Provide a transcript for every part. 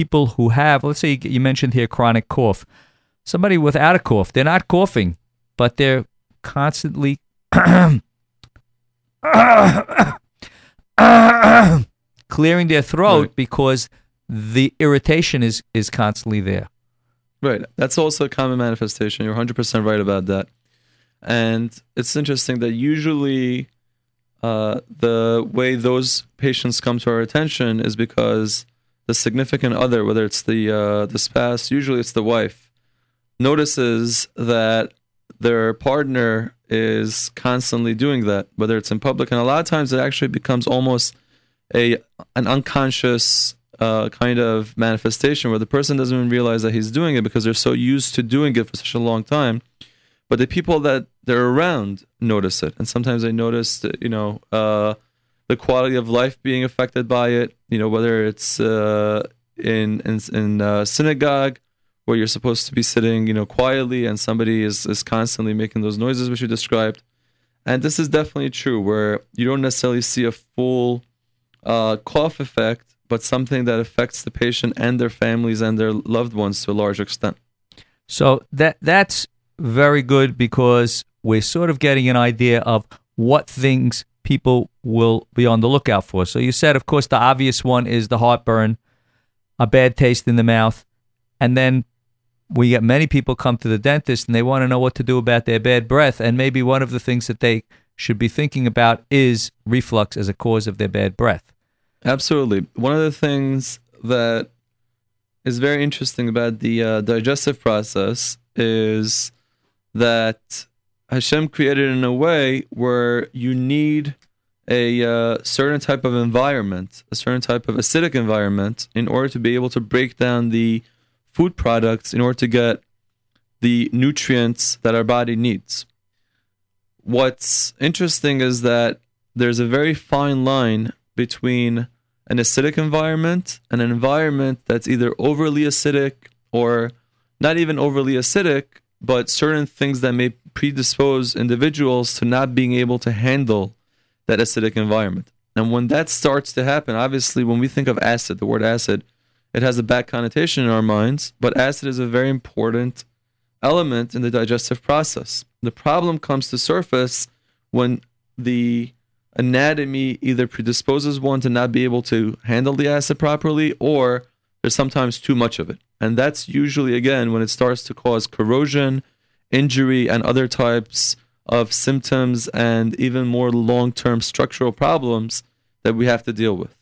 people who have, let's say you mentioned here chronic cough, somebody without a cough, they're not coughing, but they're constantly clearing their throat Right. because the irritation is is constantly there. Right. That's also a common manifestation. You're 100% right about that. And it's interesting that usually uh, the way those patients come to our attention is because the significant other, whether it's the uh, the spouse, usually it's the wife, notices that their partner is constantly doing that, whether it's in public, and a lot of times it actually becomes almost a an unconscious uh, kind of manifestation where the person doesn't even realize that he's doing it because they're so used to doing it for such a long time. But the people that they're around notice it, and sometimes they notice, that, you know, uh, the quality of life being affected by it. You know, whether it's uh, in in in uh, synagogue where you're supposed to be sitting, you know, quietly, and somebody is is constantly making those noises which you described. And this is definitely true, where you don't necessarily see a full uh, cough effect, but something that affects the patient and their families and their loved ones to a large extent. So that that's very good because we're sort of getting an idea of what things people will be on the lookout for. So you said, of course, the obvious one is the heartburn, a bad taste in the mouth, and then we get many people come to the dentist and they want to know what to do about their bad breath, and maybe one of the things that they should be thinking about is reflux as a cause of their bad breath. Absolutely. One of the things that is very interesting about the uh, digestive process is that Hashem created in a way where you need a uh, certain type of environment, a certain type of acidic environment, in order to be able to break down the food products in order to get the nutrients that our body needs. What's interesting is that there's a very fine line between an acidic environment and an environment that's either overly acidic or not even overly acidic, but certain things that may predispose individuals to not being able to handle that acidic environment. And when that starts to happen, obviously, when we think of acid, the word acid, it has a bad connotation in our minds, but acid is a very important element in the digestive process. The problem comes to surface when the anatomy either predisposes one to not be able to handle the acid properly or there's sometimes too much of it. And that's usually, again, when it starts to cause corrosion, injury, and other types of symptoms and even more long term structural problems that we have to deal with.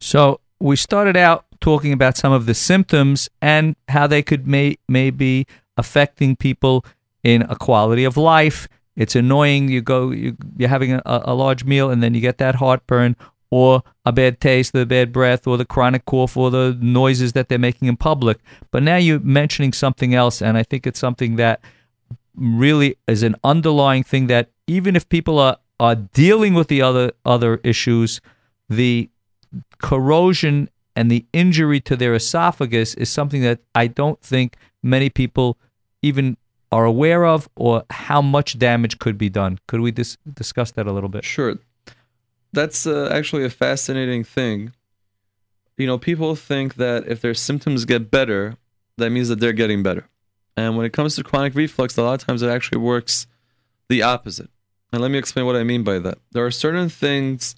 So we started out talking about some of the symptoms and how they could may maybe affecting people in a quality of life. It's annoying. You go, you, you're having a, a large meal, and then you get that heartburn, or a bad taste, the bad breath, or the chronic cough, or the noises that they're making in public. But now you're mentioning something else, and I think it's something that really is an underlying thing that even if people are, are dealing with the other other issues, the corrosion and the injury to their esophagus is something that I don't think many people even are aware of or how much damage could be done. Could we dis- discuss that a little bit? Sure. That's uh, actually a fascinating thing. You know, people think that if their symptoms get better, that means that they're getting better. And when it comes to chronic reflux, a lot of times it actually works the opposite. And let me explain what I mean by that. There are certain things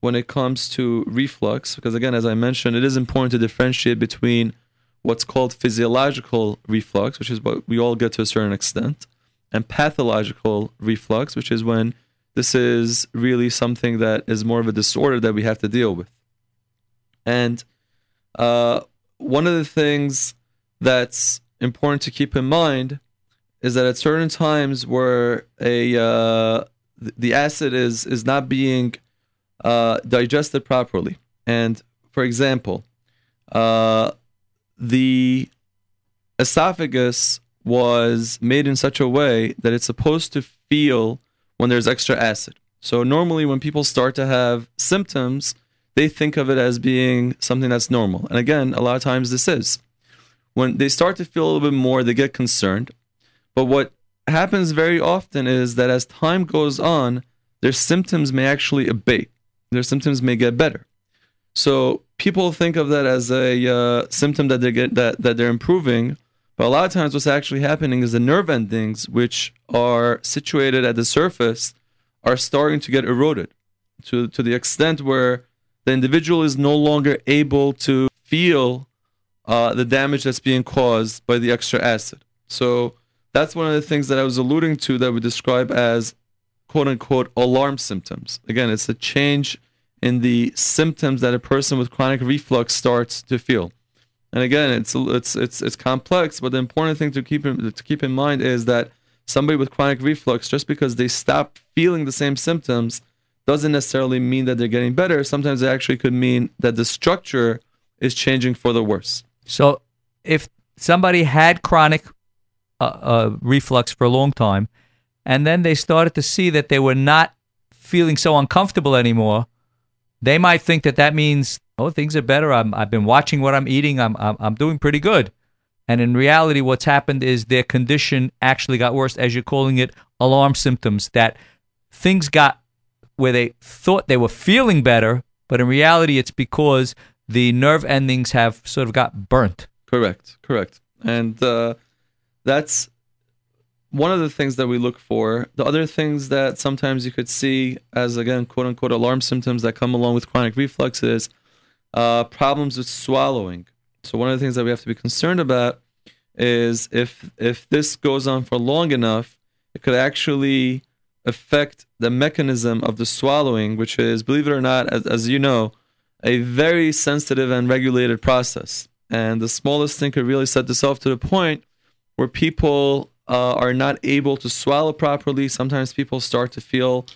when it comes to reflux, because again, as I mentioned, it is important to differentiate between what's called physiological reflux, which is what we all get to a certain extent, and pathological reflux, which is when this is really something that is more of a disorder that we have to deal with. And uh, one of the things that's important to keep in mind is that at certain times where a uh, the acid is is not being uh, digested properly, and for example, uh, the esophagus was made in such a way that it's supposed to feel when there's extra acid. So normally when people start to have symptoms, they think of it as being something that's normal. And again, a lot of times this is. When they start to feel a little bit more, they get concerned. But what happens very often is that as time goes on, their symptoms may actually abate. Their symptoms may get better. So people think of that as a uh, symptom that they get that that they're improving, but a lot of times what's actually happening is the nerve endings, which are situated at the surface, are starting to get eroded to to the extent where the individual is no longer able to feel uh, the damage that's being caused by the extra acid. So that's one of the things that I was alluding to that we describe as quote unquote alarm symptoms. Again, it's a change in the symptoms that a person with chronic reflux starts to feel. And again, it's it's it's it's complex, but the important thing to keep in, to keep in mind is that somebody with chronic reflux, just because they stop feeling the same symptoms, doesn't necessarily mean that they're getting better. Sometimes it actually could mean that the structure is changing for the worse. So, if somebody had chronic uh, uh, reflux for a long time, and then they started to see that they were not feeling so uncomfortable anymore, they might think that that means, oh, things are better. I'm, I've been watching what I'm eating. I'm, I'm, I'm doing pretty good. And in reality, what's happened is their condition actually got worse, as you're calling it, alarm symptoms, that things got where they thought they were feeling better, but in reality, it's because the nerve endings have sort of got burnt. Correct, correct. And uh, that's one of the things that we look for. The other things that sometimes you could see as, again, quote unquote, alarm symptoms that come along with chronic reflux is uh, problems with swallowing. So, one of the things that we have to be concerned about is if if this goes on for long enough, it could actually affect the mechanism of the swallowing, which is, believe it or not, as, as you know, a very sensitive and regulated process. And the smallest thing could really set this off to the point where people uh, are not able to swallow properly. Sometimes people start to feel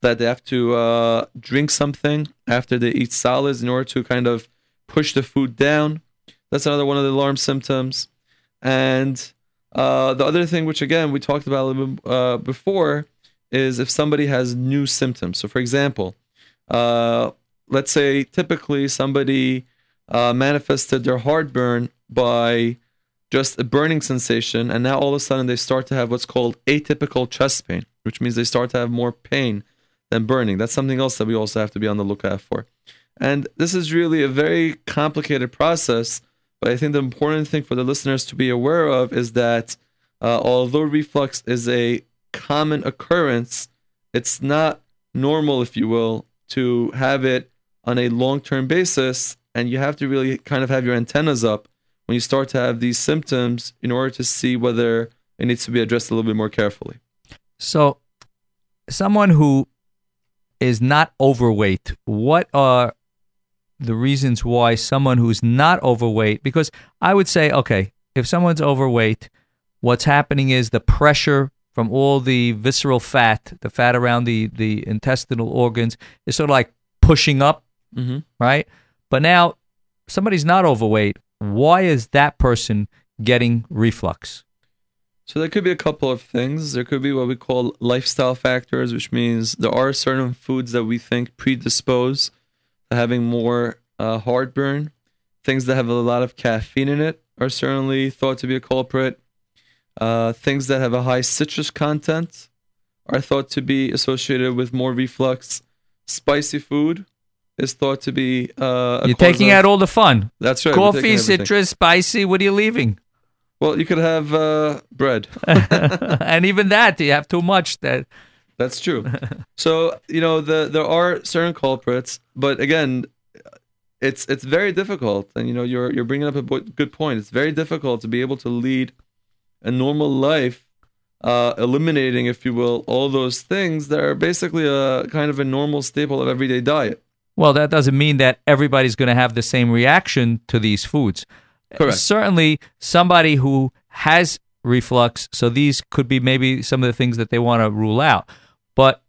that they have to uh, drink something after they eat solids in order to kind of push the food down. That's another one of the alarm symptoms. And uh, the other thing, which again we talked about a little bit uh, before, is if somebody has new symptoms. So, for example, uh, let's say typically somebody uh, manifested their heartburn by just a burning sensation, and now all of a sudden they start to have what's called atypical chest pain, which means they start to have more pain than burning. That's something else that we also have to be on the lookout for. And this is really a very complicated process, but I think the important thing for the listeners to be aware of is that uh, although reflux is a common occurrence. It's not normal, if you will, to have it on a long term basis. And you have to really kind of have your antennas up when you start to have these symptoms in order to see whether it needs to be addressed a little bit more carefully. So, someone who is not overweight, what are the reasons why someone who's not overweight? Because I would say, okay, if someone's overweight, what's happening is the pressure from all the visceral fat, the fat around the, the intestinal organs, is sort of like pushing up, mm-hmm. right? But now somebody's not overweight. Why is that person getting reflux? So there could be a couple of things. There could be what we call lifestyle factors, which means there are certain foods that we think predispose to having more uh, heartburn. Things that have a lot of caffeine in it are certainly thought to be a culprit. Uh, things that have a high citrus content are thought to be associated with more reflux. Spicy food is thought to be. Uh, You're taking of, out all the fun. That's right. Coffee, citrus, spicy. What are you leaving? Well, you could have uh, bread, and even that you have too much. That that's true. so you know the there are certain culprits, but again, it's it's very difficult. And you know you're you're bringing up a good point. It's very difficult to be able to lead a normal life, uh, eliminating, if you will, all those things that are basically a kind of a normal staple of everyday diet. Well, that doesn't mean that everybody's going to have the same reaction to these foods. Correct. Certainly, somebody who has reflux, so these could be maybe some of the things that they want to rule out. But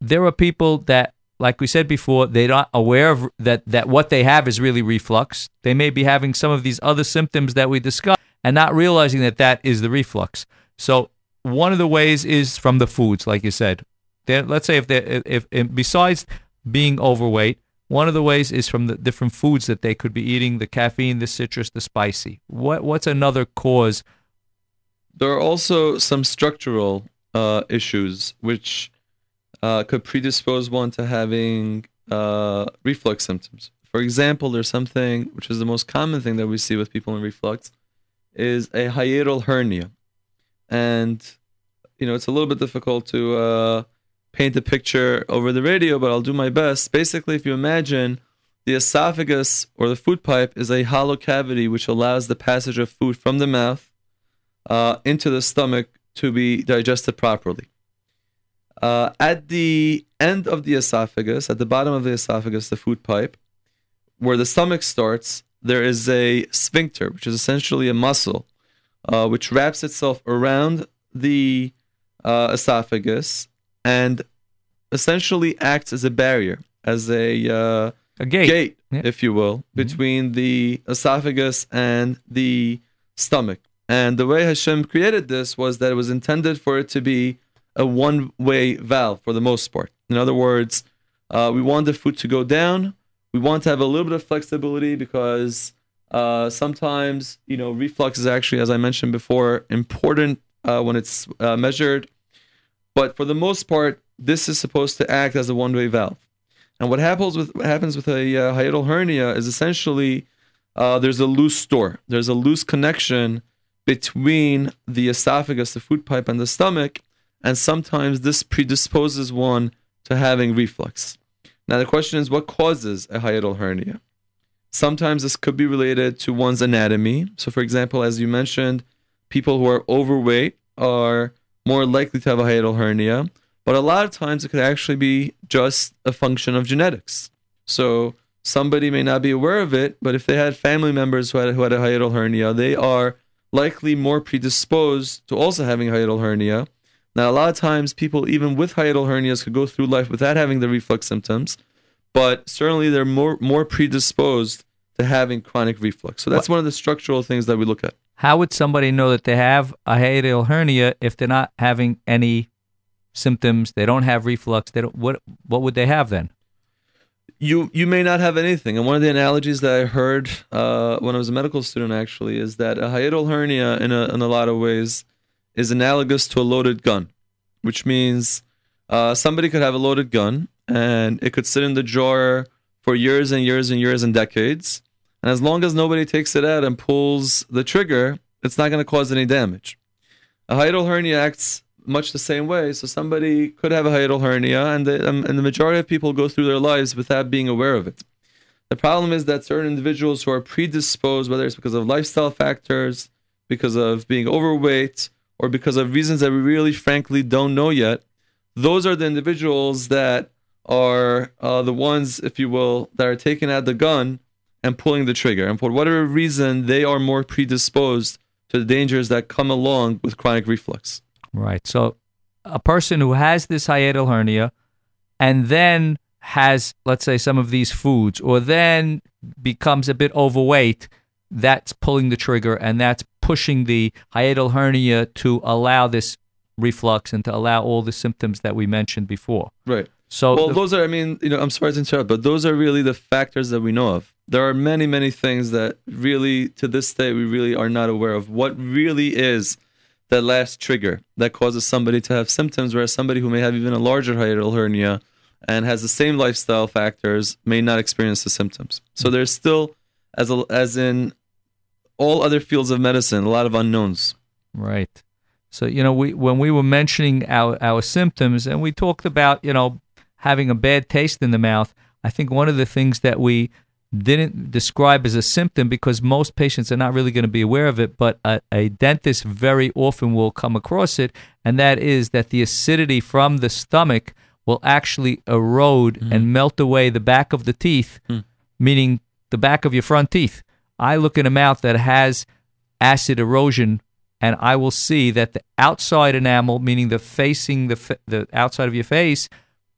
there are people that, like we said before, they're not aware of that, that what they have is really reflux. They may be having some of these other symptoms that we discussed and not realizing that that is the reflux. So one of the ways is from the foods, like you said. They're, let's say if they if, if besides being overweight, one of the ways is from the different foods that they could be eating: the caffeine, the citrus, the spicy. What what's another cause? There are also some structural uh, issues which uh, could predispose one to having uh, reflux symptoms. For example, there's something which is the most common thing that we see with people in reflux is a hiatal hernia. And you know, it's a little bit difficult to uh, paint a picture over the radio, but I'll do my best. Basically, if you imagine the esophagus or the food pipe is a hollow cavity which allows the passage of food from the mouth uh, into the stomach to be digested properly. Uh, at the end of the esophagus, at the bottom of the esophagus, the food pipe, where the stomach starts, there is a sphincter, which is essentially a muscle, uh, which wraps itself around the uh, esophagus and essentially acts as a barrier, as a uh, A gate. gate, Yeah. if you will, between the esophagus and the stomach. And the way Hashem created this was that it was intended for it to be a one way valve for the most part. In other words, uh, we want the food to go down. We want to have a little bit of flexibility because uh, sometimes, you know, reflux is actually, as I mentioned before, important uh, when it's uh, measured. But for the most part, this is supposed to act as a one way valve. And what happens with what happens with a uh, hiatal hernia is essentially uh, there's a loose door. There's a loose connection between the esophagus, the food pipe, and the stomach, and sometimes this predisposes one to having reflux. Now the question is, what causes a hiatal hernia? Sometimes this could be related to one's anatomy. So, for example, as you mentioned, people who are overweight are more likely to have a hiatal hernia. But a lot of times it could actually be just a function of genetics. So somebody may not be aware of it, but if they had family members who had, who had a hiatal hernia, they are likely more predisposed to also having hiatal hernia. Now, a lot of times people, even with hiatal hernias, could go through life without having the reflux symptoms, but certainly they're more, more predisposed to having chronic reflux. So that's one of the structural things that we look at. How would somebody know that they have a hiatal hernia if they're not having any symptoms? They don't have reflux. They don't. What What would they have then? you you may not have anything. And one of the analogies that I heard uh, when I was a medical student actually is that a hiatal hernia, in a in a lot of ways, is analogous to a loaded gun, which means uh, somebody could have a loaded gun and it could sit in the drawer for years and years and years and decades, and as long as nobody takes it out and pulls the trigger, it's not going to cause any damage. A hiatal hernia acts much the same way. So somebody could have a hiatal hernia, and the, um, and the majority of people go through their lives without being aware of it. The problem is that certain individuals who are predisposed, whether it's because of lifestyle factors, because of being overweight, or because of reasons that we really, frankly, don't know yet, those are the individuals that are uh, the ones, if you will, that are taking out the gun and pulling the trigger. And for whatever reason, they are more predisposed to the dangers that come along with chronic reflux. Right. So, a person who has this hiatal hernia, and then has, let's say, some of these foods, or then becomes a bit overweight, that's pulling the trigger, and that's pushing the hiatal hernia to allow this reflux and to allow all the symptoms that we mentioned before. Right. So, Well, the- those are, I mean, you know, I'm sorry to interrupt, but those are really the factors that we know of. There are many, many things that really, to this day, we really are not aware of. What really is that last trigger that causes somebody to have symptoms, whereas somebody who may have even a larger hiatal hernia and has the same lifestyle factors may not experience the symptoms. So mm-hmm. there's still, as a, as in all other fields of medicine, a lot of unknowns. Right. So you know, we when we were mentioning our our symptoms, and we talked about you know having a bad taste in the mouth. I think one of the things that we didn't describe as a symptom because most patients are not really going to be aware of it, but a, a dentist very often will come across it, and that is that the acidity from the stomach will actually erode mm-hmm. and melt away the back of the teeth, hmm. meaning the back of your front teeth. I look in a mouth that has acid erosion and I will see that the outside enamel, meaning the facing the fa- the outside of your face,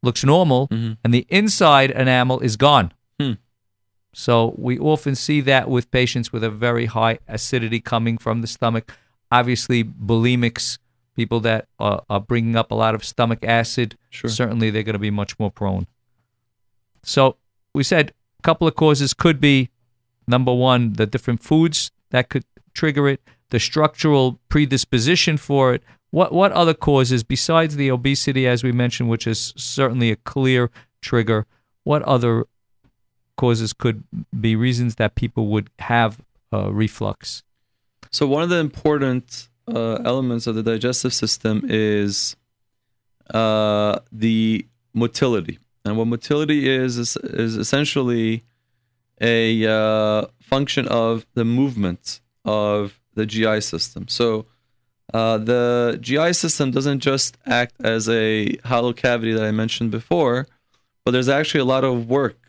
looks normal, mm-hmm. and the inside enamel is gone. So we often see that with patients with a very high acidity coming from the stomach. Obviously, bulimics, people that are, are bringing up a lot of stomach acid, Sure. certainly they're going to be much more prone. So we said a couple of causes could be number one, the different foods that could trigger it, the structural predisposition for it. What what other causes besides the obesity, as we mentioned, which is certainly a clear trigger? What other causes could be reasons that people would have uh, reflux? So one of the important uh, elements of the digestive system is uh, the motility, and what motility is is, is essentially a uh, function of the movement of the GI system. So uh, the GI system doesn't just act as a hollow cavity that I mentioned before, but there's actually a lot of work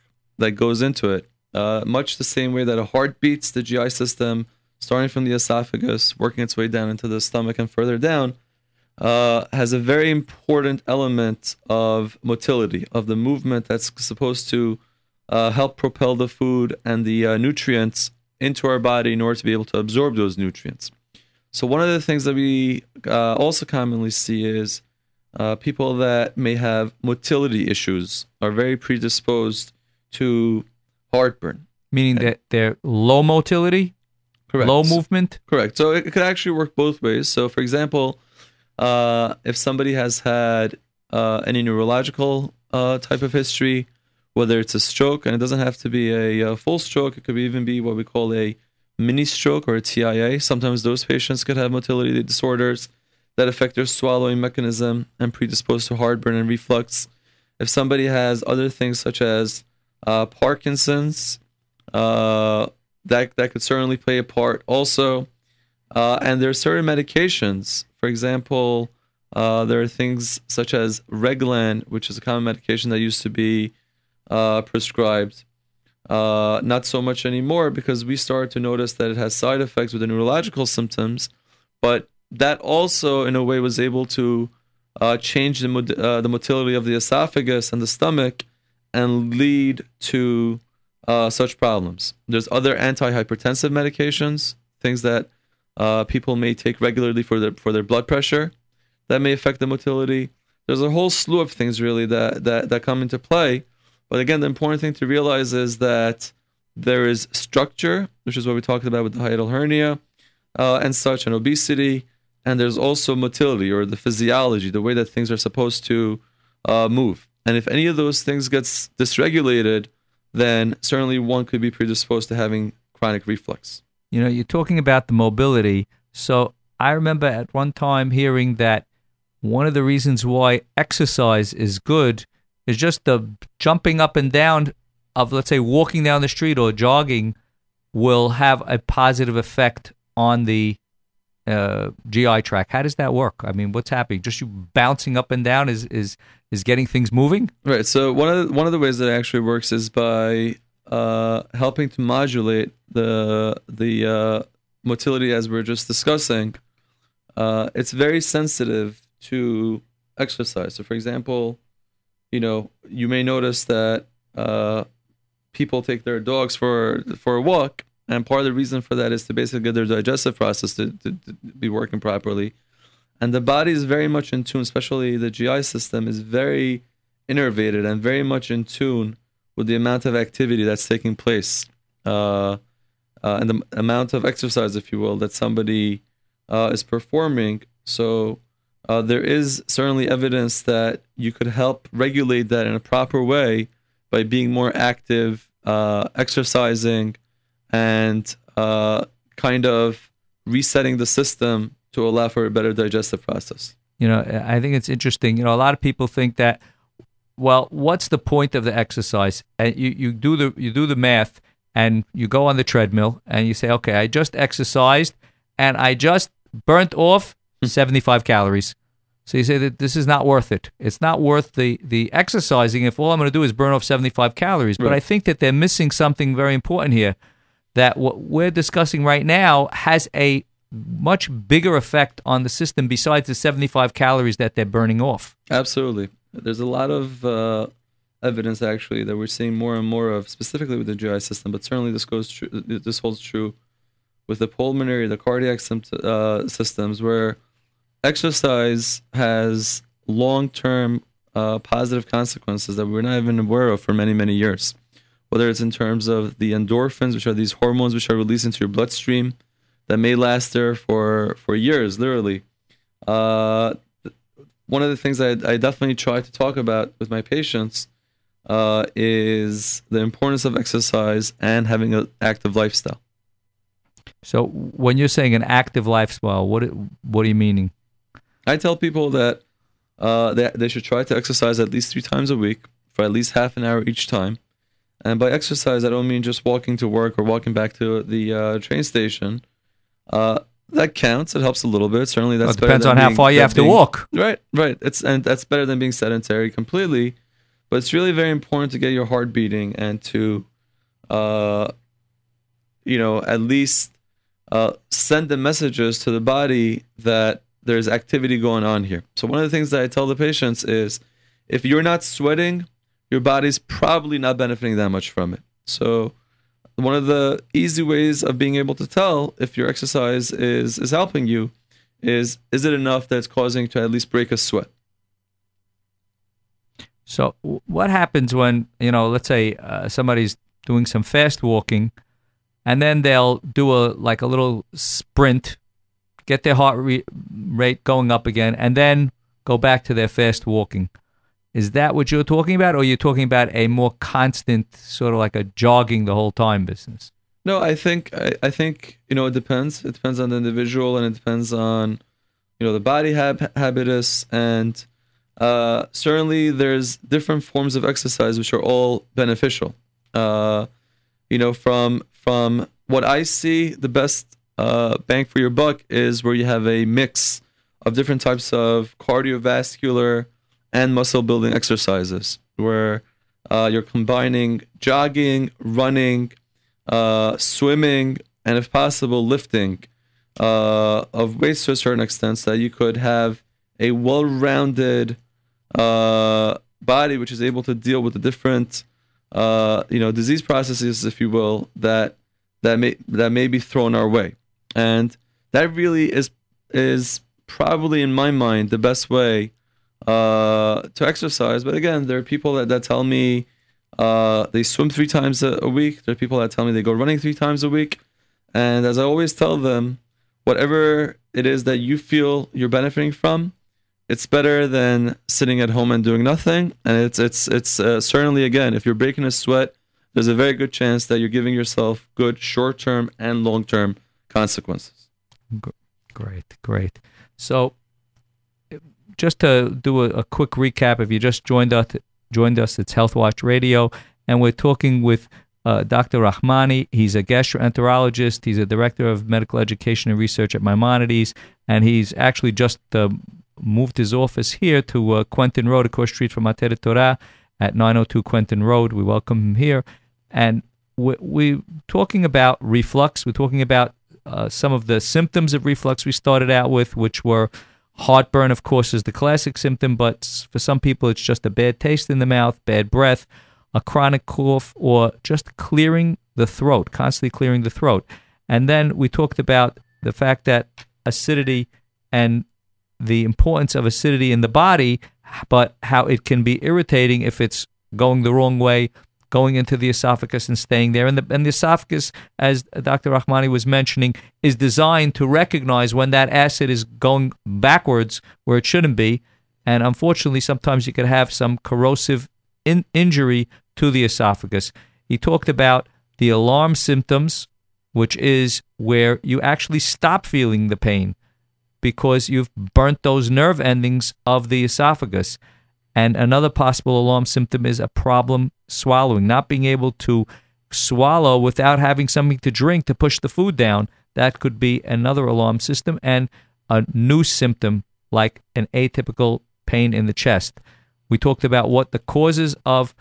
that goes into it. Uh, much the same way that a heart beats, the GI system, starting from the esophagus, working its way down into the stomach and further down, uh, has a very important element of motility, of the movement that's supposed to uh, help propel the food and the uh, nutrients into our body in order to be able to absorb those nutrients. So, one of the things that we uh, also commonly see is uh, people that may have motility issues are very predisposed to heartburn. Meaning that they're low motility, Correct. low movement. Correct. So it could actually work both ways. So, for example, uh, if somebody has had uh, any neurological uh, type of history, whether it's a stroke, and it doesn't have to be a, a, full stroke, it could even be what we call a mini stroke or a TIA. Sometimes those patients could have motility disorders that affect their swallowing mechanism and predispose to heartburn and reflux. If somebody has other things such as uh, Parkinson's, uh, that that could certainly play a part also. Uh, and there are certain medications. For example, uh, there are things such as Reglan, which is a common medication that used to be uh, prescribed. Uh, not so much anymore because we started to notice that it has side effects with the neurological symptoms, but that also, in a way, was able to change the the motility of the esophagus and the stomach, and lead to uh, such problems. There's other antihypertensive medications, things that uh, people may take regularly for their for their blood pressure, that may affect the motility. There's a whole slew of things really that that that come into play. But again, the important thing to realize is that there is structure, which is what we talked about with the hiatal hernia uh, and such, and obesity, and there's also motility or the physiology, the way that things are supposed to uh, move. And if any of those things gets dysregulated, then certainly one could be predisposed to having chronic reflux. You know, you're talking about the mobility. So I remember at one time hearing that one of the reasons why exercise is good is just the jumping up and down of, let's say, walking down the street or jogging will have a positive effect on the uh, GI tract. How does that work? I mean, what's happening? Just you bouncing up and down is is is getting things moving? Right. So one of the, one of the ways that it actually works is by uh, helping to modulate the the uh, motility as we are just discussing. Uh, it's very sensitive to exercise. So, for example, you know, you may notice that uh, people take their dogs for for a walk, and part of the reason for that is to basically get their digestive process to, to, to be working properly. And the body is very much in tune especially the gi system is very innervated and very much in tune with the amount of activity that's taking place uh, uh, and the amount of exercise if you will that somebody uh, is performing. So uh, there is certainly evidence that you could help regulate that in a proper way by being more active uh, exercising and uh, kind of resetting the system to allow for a better digestive process. You know, I think it's interesting. You know, a lot of people think that, well, what's the point of the exercise? And you, you do the you do the math, and you go on the treadmill, and you say, okay, I just exercised, and I just burnt off hmm. 75 calories. So you say that this is not worth it. It's not worth the the exercising if all I'm going to do is burn off 75 calories. Right. But I think that they're missing something very important here. That what we're discussing right now has a much bigger effect on the system besides the 75 calories that they're burning off. Absolutely. There's a lot of uh, evidence actually that we're seeing more and more of, specifically with the GI system, but certainly this goes true. This holds true with the pulmonary, the cardiac uh, systems, where exercise has long-term uh, positive consequences that we're not even aware of for many, many years. Whether it's in terms of the endorphins, which are these hormones which are released into your bloodstream, that may last there for for years, literally. Uh, one of the things I, I definitely try to talk about with my patients uh, is the importance of exercise and having an active lifestyle. So when you're saying an active lifestyle, what what are you meaning? I tell people that uh, they, they should try to exercise at least three times a week for at least half an hour each time. And by exercise, I don't mean just walking to work or walking back to the uh, train station. Uh, that counts. It helps a little bit. Certainly, that's well, it depends on being, how far you have being, to walk. Right, right. It's and that's better than being sedentary completely. But it's really very important to get your heart beating and to, uh, you know, at least uh, send the messages to the body that there's activity going on here. So one of the things that I tell the patients is, if you're not sweating, your body's probably not benefiting that much from it. So one of the easy ways of being able to tell if your exercise is is helping you is is it enough that it's causing to at least break a sweat so what happens when you know let's say uh, somebody's doing some fast walking and then they'll do a like a little sprint get their heart re- rate going up again and then go back to their fast walking is that what you're talking about, or you're talking about a more constant, sort of like a jogging the whole time business? No, I think I, I think you know it depends. It depends on the individual, and it depends on you know the body hab- habitus, and uh, certainly there's different forms of exercise which are all beneficial. Uh, you know, from from what I see, the best uh, bang for your buck is where you have a mix of different types of cardiovascular and muscle building exercises where uh, you're combining jogging, running, uh, swimming, and if possible, lifting uh, of weights to a certain extent so that you could have a well rounded uh, body which is able to deal with the different uh, you know disease processes if you will that that may that may be thrown our way. And that really is is probably in my mind the best way uh, to exercise. But again, there are people that, that tell me uh, they swim three times a, a, week. There are people that tell me they go running three times a week. And as I always tell them, whatever it is that you feel you're benefiting from, it's better than sitting at home and doing nothing. And it's it's it's uh, certainly again, if you're breaking a sweat, there's a very good chance that you're giving yourself good short term and long term consequences. Great, great. So just to do a, a, quick recap, if you just joined us, joined us, it's Health Watch Radio, and we're talking with uh, Dr. Rahmani. He's a gastroenterologist. He's a director of medical education and research at Maimonides, and he's actually just uh, moved his office here to uh, Quentin Road, across street from Ateret Torah at 902 Quentin Road. We welcome him here, and we, we're talking about reflux. We're talking about uh, some of the symptoms of reflux we started out with, which were Heartburn, of course, is the classic symptom, but for some people, it's just a bad taste in the mouth, bad breath, a chronic cough, or just clearing the throat, constantly clearing the throat. And then we talked about the fact that acidity and the importance of acidity in the body, but how it can be irritating if it's going the wrong way going into the esophagus and staying there. And the, and the esophagus, as Dr. Rahmani was mentioning, is designed to recognize when that acid is going backwards where it shouldn't be. And unfortunately, sometimes you could have some corrosive in- injury to the esophagus. He talked about the alarm symptoms, which is where you actually stop feeling the pain because you've burnt those nerve endings of the esophagus. And another possible alarm symptom is a problem swallowing, not being able to swallow without having something to drink to push the food down. That could be another alarm system and a new symptom like an atypical pain in the chest. We talked about what the causes of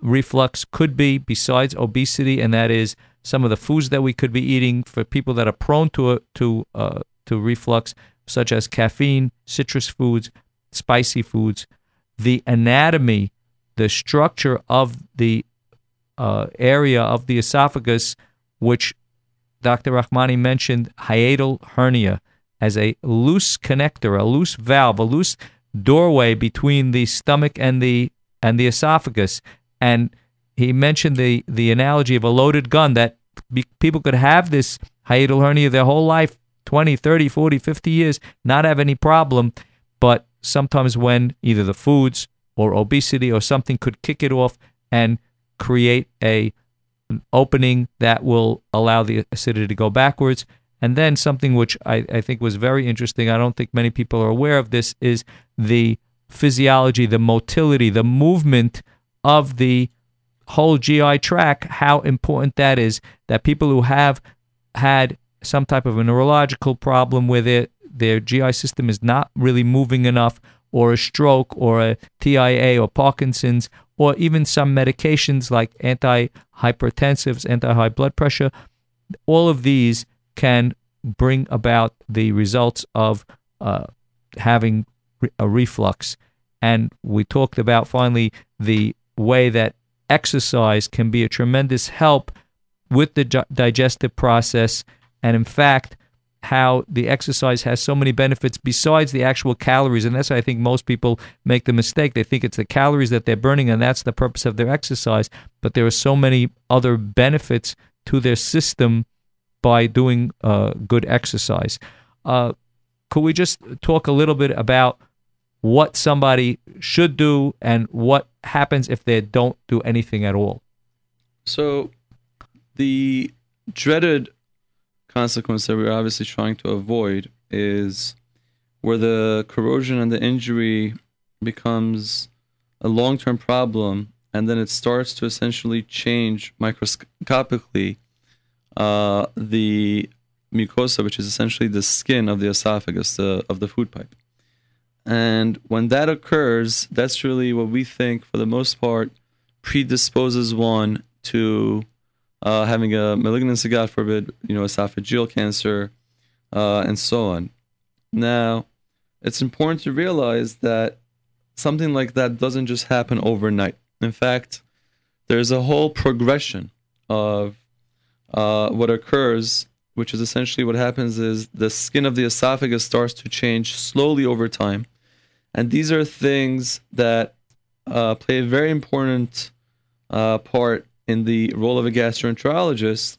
reflux could be besides obesity, and that is some of the foods that we could be eating for people that are prone to to uh, to reflux, such as caffeine, citrus foods, spicy foods, the anatomy, the structure of the uh, area of the esophagus, which Dr. Rahmani mentioned hiatal hernia as a loose connector, a loose valve, a loose doorway between the stomach and the and the esophagus. And he mentioned the the analogy of a loaded gun that be, people could have this hiatal hernia their whole life 20 30 40 50 years not have any problem but sometimes when either the foods or obesity or something could kick it off, and create a opening that will allow the acidity to go backwards. And then something which I, I think was very interesting, I don't think many people are aware of this, is the physiology, the motility, the movement of the whole GI tract, how important that is. That people who have had some type of a neurological problem with it, their GI system is not really moving enough, or a stroke, or a TIA, or Parkinson's, or even some medications like antihypertensives, anti high blood pressure. All of these can bring about the results of uh, having a reflux. And we talked about finally the way that exercise can be a tremendous help with the digestive process. And in fact, how the exercise has so many benefits besides the actual calories. And that's why I think most people make the mistake. They think it's the calories that they're burning, and that's the purpose of their exercise. But there are so many other benefits to their system by doing uh, good exercise. Uh, could we just talk a little bit about what somebody should do and what happens if they don't do anything at all? So, the dreaded consequence that we're obviously trying to avoid is where the corrosion and the injury becomes a long term problem and then it starts to essentially change microscopically uh, the mucosa, which is essentially the skin of the esophagus, the, of the food pipe. And when that occurs, that's really what we think, for the most part, predisposes one to uh, having a malignancy, God forbid, you know, esophageal cancer, uh, and so on. Now, it's important to realize that something like that doesn't just happen overnight. In fact, there's a whole progression of uh, what occurs, which is essentially what happens is the skin of the esophagus starts to change slowly over time. And these are things that uh, play a very important uh, part in the role of a gastroenterologist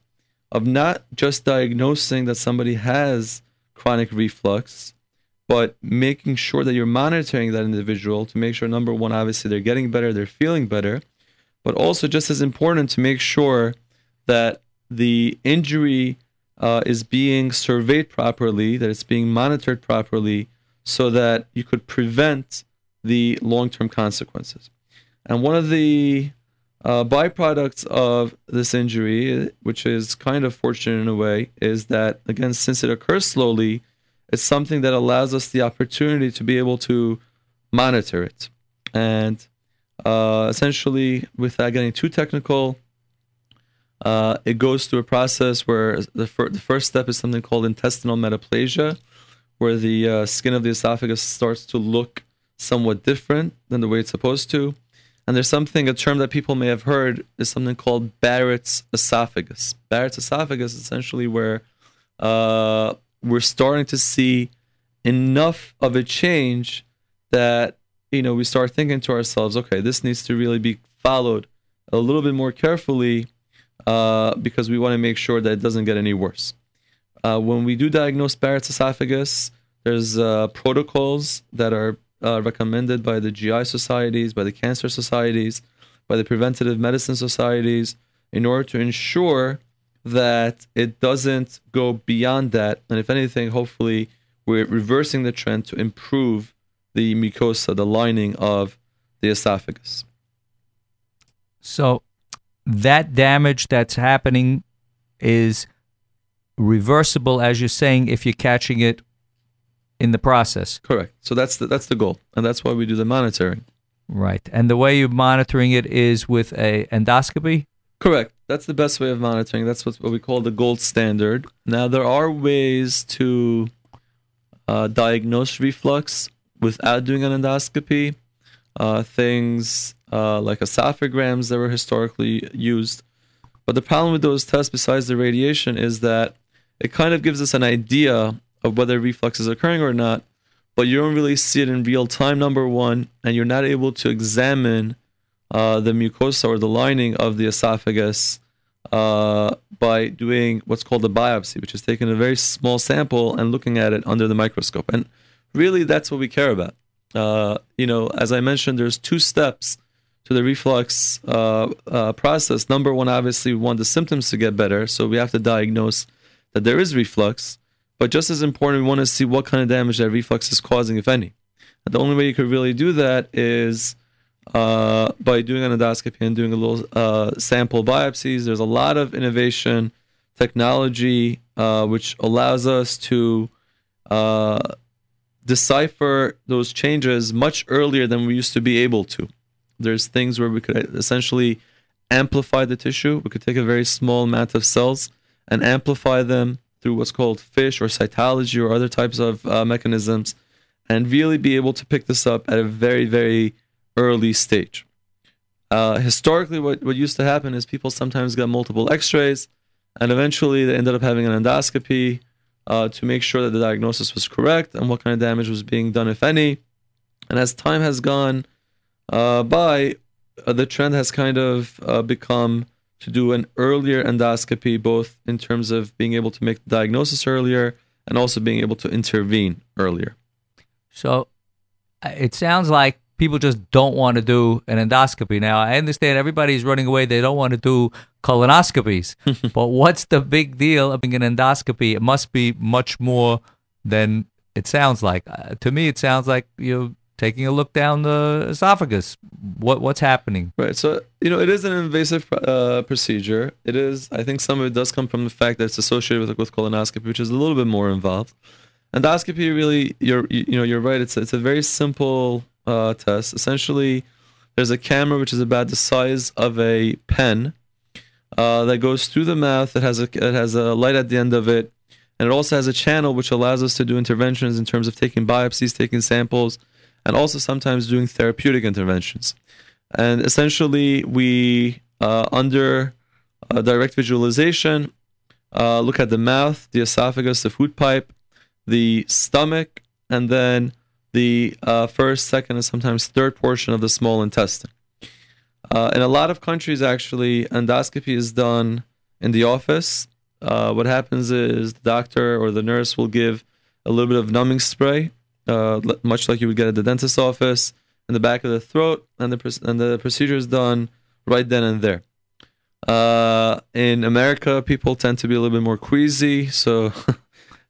of not just diagnosing that somebody has chronic reflux, but making sure that you're monitoring that individual to make sure number one, obviously they're getting better, they're feeling better, but also just as important to make sure that the injury uh, is being surveyed properly, that it's being monitored properly, so that you could prevent the long term consequences. And one of the uh, byproducts of this injury, which is kind of fortunate in a way, is that, again, since it occurs slowly, it's something that allows us the opportunity to be able to monitor it. And uh, essentially, without getting too technical, uh, it goes through a process where the, fir- the first step is something called intestinal metaplasia, where the uh, skin of the esophagus starts to look somewhat different than the way it's supposed to. And there's something, a term that people may have heard is something called Barrett's esophagus. Barrett's esophagus is essentially where uh, we're starting to see enough of a change that, you know, we start thinking to ourselves, okay, this needs to really be followed a little bit more carefully uh, because we want to make sure that it doesn't get any worse. Uh, when we do diagnose Barrett's esophagus, there's uh, protocols that are uh, recommended by the GI societies, by the cancer societies, by the preventative medicine societies, in order to ensure that it doesn't go beyond that. And if anything, hopefully, we're reversing the trend to improve the mucosa, the lining of the esophagus. So, that damage that's happening is reversible, as you're saying, if you're catching it in the process. Correct. So that's the, that's the goal, and that's why we do the monitoring. Right. And the way you're monitoring it is with a endoscopy. Correct. That's the best way of monitoring. That's what, what we call the gold standard. Now there are ways to uh, diagnose reflux without doing an endoscopy. Uh, things uh, like esophagograms that were historically used. But the problem with those tests, besides the radiation, is that it kind of gives us an idea of whether reflux is occurring or not, but you don't really see it in real time, number one, and you're not able to examine uh, the mucosa or the lining of the esophagus uh, by doing what's called a biopsy, which is taking a very small sample and looking at it under the microscope. And really, that's what we care about. Uh, you know, as I mentioned, there's two steps to the reflux uh, uh, process, number one, obviously, we want the symptoms to get better. So we have to diagnose that there is reflux. But just as important, we want to see what kind of damage that reflux is causing, if any. And the only way you could really do that is uh, by doing an endoscopy and doing a little uh, sample biopsies. There's a lot of innovation, technology, uh, which allows us to uh, decipher those changes much earlier than we used to be able to. There's things where we could essentially amplify the tissue. We could take a very small amount of cells and amplify them through what's called FISH or cytology or other types of uh, mechanisms and really be able to pick this up at a very, very early stage. Uh, historically, what, what used to happen is people sometimes got multiple x rays and eventually they ended up having an endoscopy uh, to make sure that the diagnosis was correct and what kind of damage was being done, if any. And as time has gone uh, by, uh, the trend has kind of uh, become to do an earlier endoscopy, both in terms of being able to make the diagnosis earlier and also being able to intervene earlier. So uh, it sounds like people just don't want to do an endoscopy. Now, I understand everybody's running away. They don't want to do colonoscopies. but what's the big deal of being an endoscopy? It must be much more than it sounds like. Uh, to me, it sounds like you're taking a look down the esophagus. What What's happening? Right. So, you know, it is an invasive uh, procedure. It is, I think some of it does come from the fact that it's associated with, with colonoscopy, which is a little bit more involved endoscopy really you're you know you're right it's it's a very simple uh, test essentially there's a camera which is about the size of a pen uh, that goes through the mouth it has a it has a light at the end of it and it also has a channel which allows us to do interventions in terms of taking biopsies taking samples and also sometimes doing therapeutic interventions and essentially we uh, under uh, direct visualization uh, look at the mouth the esophagus the food pipe the stomach, and then the uh, first, second, and sometimes third portion of the small intestine. Uh, in a lot of countries, actually, endoscopy is done in the office. Uh, what happens is the doctor or the nurse will give a little bit of numbing spray, uh, much like you would get at the dentist's office, in the back of the throat, and the and the procedure is done right then and there. Uh, in America, people tend to be a little bit more queasy, so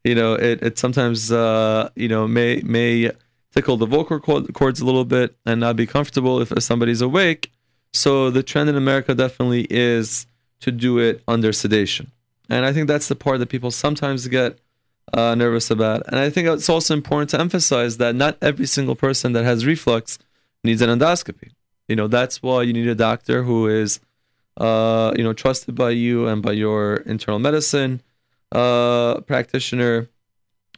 you know, it, it sometimes, uh, you know, may, may tickle the vocal cords a little bit and not be comfortable if, if somebody's awake. So the trend in America definitely is to do it under sedation. And I think that's the part that people sometimes get uh, nervous about. And I think it's also important to emphasize that not every single person that has reflux needs an endoscopy. You know, that's why you need a doctor who is, uh, you know, trusted by you and by your internal medicine uh, practitioner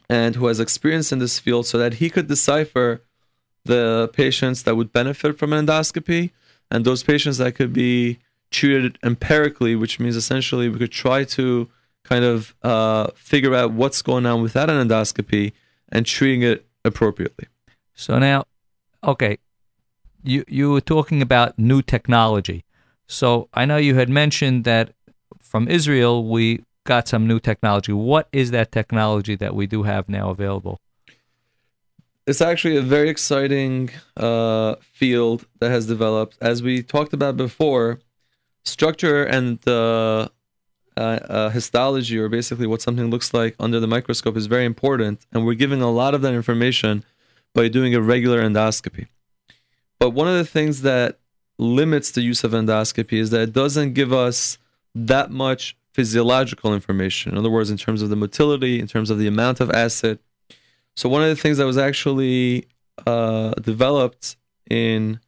and who has experience in this field so that he could decipher the patients that would benefit from an endoscopy and those patients that could be treated empirically, which means essentially we could try to kind of uh, figure out what's going on without an endoscopy and treating it appropriately. So now, okay, you you were talking about new technology. So I know you had mentioned that from Israel we got some new technology. What is that technology that we do have now available? It's actually a very exciting uh, field that has developed. As we talked about before, structure and uh, uh, histology, or basically what something looks like under the microscope, is very important. And we're giving a lot of that information by doing a regular endoscopy. But one of the things that limits the use of endoscopy is that it doesn't give us that much physiological information. In other words, in terms of the motility, in terms of the amount of acid. So one of the things that was actually uh, developed in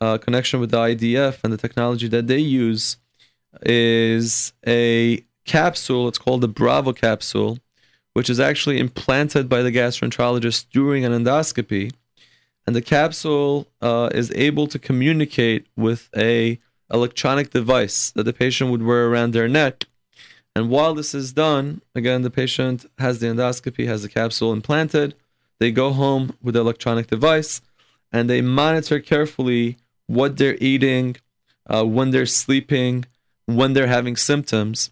uh, connection with the IDF and the technology that they use is a capsule. It's called the Bravo capsule, which is actually implanted by the gastroenterologist during an endoscopy. And the capsule uh, is able to communicate with a electronic device that the patient would wear around their neck and while this is done, again, the patient has the endoscopy, has the capsule implanted. They go home with the electronic device and they monitor carefully what they're eating, uh, when they're sleeping, when they're having symptoms.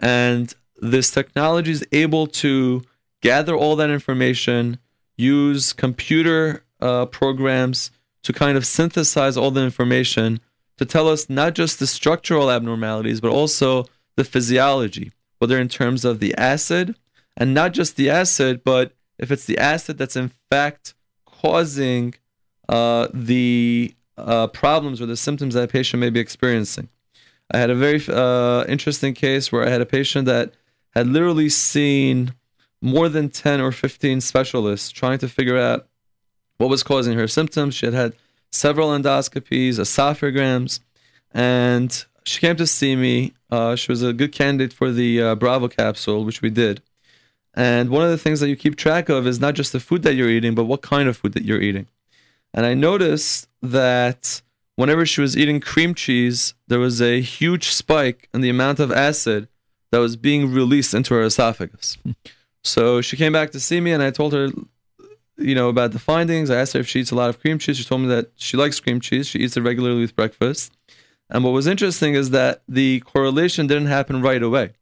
And this technology is able to gather all that information, use computer uh, programs to kind of synthesize all the information to tell us not just the structural abnormalities, but also the physiology, whether in terms of the acid, and not just the acid, but if it's the acid that's in fact causing uh, the uh, problems or the symptoms that a patient may be experiencing. I had a very uh, interesting case where I had a patient that had literally seen more than 10 or 15 specialists trying to figure out what was causing her symptoms. She had had several endoscopies, esophagograms, and she came to see me. Uh, she was a good candidate for the uh, Bravo capsule, which we did. And one of the things that you keep track of is not just the food that you're eating, but what kind of food that you're eating. And I noticed that whenever she was eating cream cheese, there was a huge spike in the amount of acid that was being released into her esophagus. so she came back to see me, and I told her, you know, about the findings. I asked her if she eats a lot of cream cheese. She told me that she likes cream cheese. She eats it regularly with breakfast. And what was interesting is that the correlation didn't happen right away.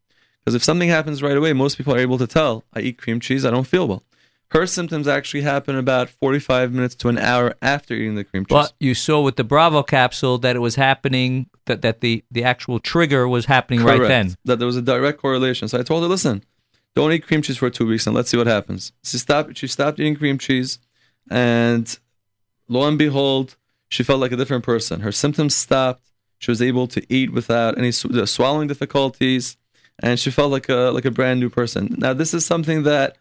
Because if something happens right away, most people are able to tell I eat cream cheese, I don't feel well. Her symptoms actually happen about 45 minutes to an hour after eating the cream cheese. But you saw with the Bravo capsule that it was happening, that, that the, the actual trigger was happening Correct. right then. That there was a direct correlation. So I told her, listen, don't eat cream cheese for two weeks and let's see what happens. She stopped, she stopped eating cream cheese, and lo and behold, she felt like a different person. Her symptoms stopped. She was able to eat without any swallowing difficulties, and she felt like a like a brand new person. Now, this is something that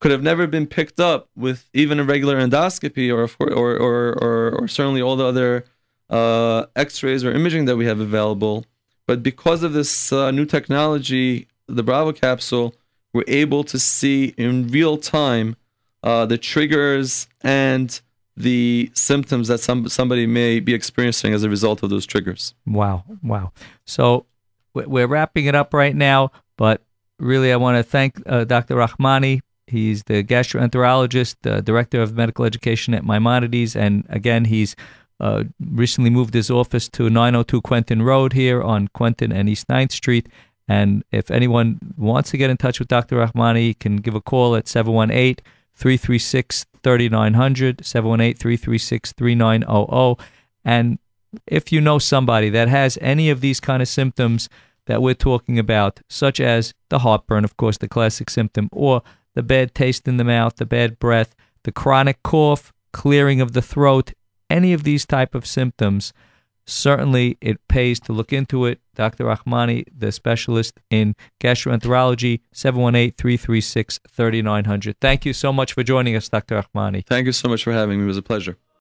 could have never been picked up with even a regular endoscopy or or or or, or certainly all the other uh, X-rays or imaging that we have available. But because of this uh, new technology, the Bravo capsule, we're able to see in real time uh, the triggers and the symptoms that some somebody may be experiencing as a result of those triggers. Wow, wow. So we- we're wrapping it up right now, but really I want to thank uh, Dr. Rahmani. He's the gastroenterologist, the director of medical education at Maimonides, and again, he's uh, recently moved his office to 902 Quentin Road here on Quentin and East 9th Street. And if anyone wants to get in touch with Dr. Rahmani, can give a call at 718 336 3900, 718 336 3900. And if you know somebody that has any of these kind of symptoms that we're talking about, such as the heartburn, of course, the classic symptom, or the bad taste in the mouth, the bad breath, the chronic cough, clearing of the throat, any of these type of symptoms, certainly it pays to look into it. Dr. Rahmani, the specialist in gastroenterology, 718-336-3900. Thank you so much for joining us, Dr. Rahmani. Thank you so much for having me. It was a pleasure.